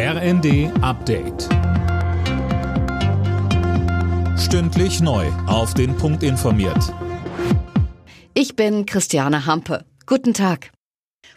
RND Update. Stündlich neu. Auf den Punkt informiert. Ich bin Christiane Hampe. Guten Tag.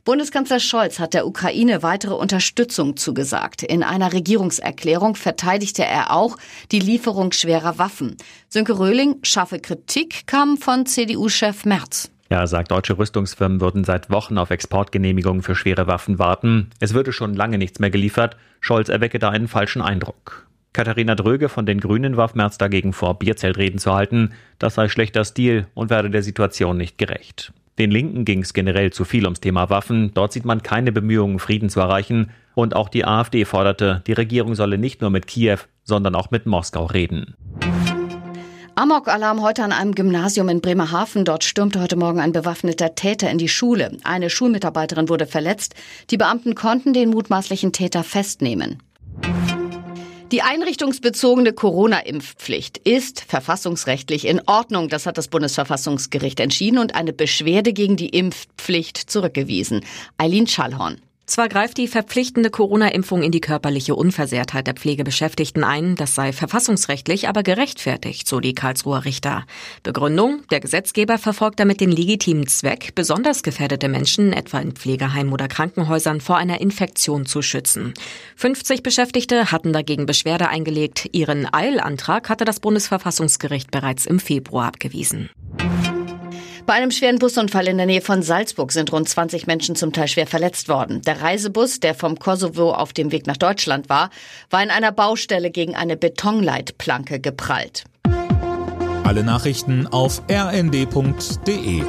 Bundeskanzler Scholz hat der Ukraine weitere Unterstützung zugesagt. In einer Regierungserklärung verteidigte er auch die Lieferung schwerer Waffen. Sönke Röhling, scharfe Kritik kam von CDU-Chef Merz. Ja, sagt, deutsche Rüstungsfirmen würden seit Wochen auf Exportgenehmigungen für schwere Waffen warten. Es würde schon lange nichts mehr geliefert. Scholz erwecke da einen falschen Eindruck. Katharina Dröge von den Grünen warf Merz dagegen vor, Bierzeltreden zu halten. Das sei schlechter Stil und werde der Situation nicht gerecht. Den Linken ging es generell zu viel ums Thema Waffen. Dort sieht man keine Bemühungen, Frieden zu erreichen. Und auch die AfD forderte, die Regierung solle nicht nur mit Kiew, sondern auch mit Moskau reden. Amok-Alarm heute an einem Gymnasium in Bremerhaven. Dort stürmte heute Morgen ein bewaffneter Täter in die Schule. Eine Schulmitarbeiterin wurde verletzt. Die Beamten konnten den mutmaßlichen Täter festnehmen. Die einrichtungsbezogene Corona-Impfpflicht ist verfassungsrechtlich in Ordnung. Das hat das Bundesverfassungsgericht entschieden und eine Beschwerde gegen die Impfpflicht zurückgewiesen. Eileen Schallhorn. Zwar greift die verpflichtende Corona-Impfung in die körperliche Unversehrtheit der Pflegebeschäftigten ein, das sei verfassungsrechtlich aber gerechtfertigt, so die Karlsruher Richter. Begründung, der Gesetzgeber verfolgt damit den legitimen Zweck, besonders gefährdete Menschen, etwa in Pflegeheimen oder Krankenhäusern, vor einer Infektion zu schützen. 50 Beschäftigte hatten dagegen Beschwerde eingelegt. Ihren Eilantrag hatte das Bundesverfassungsgericht bereits im Februar abgewiesen. Bei einem schweren Busunfall in der Nähe von Salzburg sind rund 20 Menschen zum Teil schwer verletzt worden. Der Reisebus, der vom Kosovo auf dem Weg nach Deutschland war, war in einer Baustelle gegen eine Betonleitplanke geprallt. Alle Nachrichten auf rnd.de